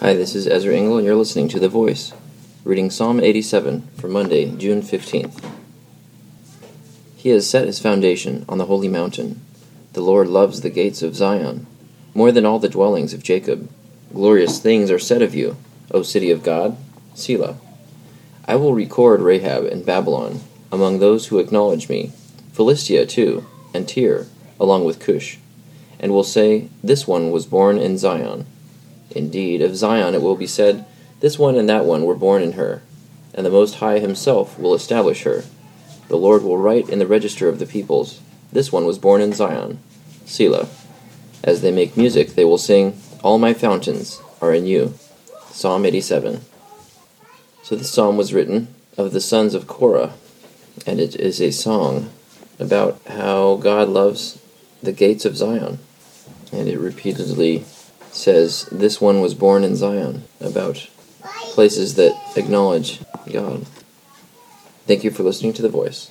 Hi, this is Ezra Engel, and you're listening to The Voice, reading Psalm 87 for Monday, June 15th. He has set his foundation on the holy mountain. The Lord loves the gates of Zion, more than all the dwellings of Jacob. Glorious things are said of you, O city of God, Selah. I will record Rahab in Babylon, among those who acknowledge me, Philistia too, and Tyre, along with Cush, and will say, This one was born in Zion. Indeed, of Zion it will be said, This one and that one were born in her, and the Most High himself will establish her. The Lord will write in the register of the peoples, This one was born in Zion. Selah. As they make music, they will sing, All my fountains are in you. Psalm 87. So this psalm was written of the sons of Korah, and it is a song about how God loves the gates of Zion. And it repeatedly says, This one was born in Zion, about places that acknowledge God. Thank you for listening to The Voice.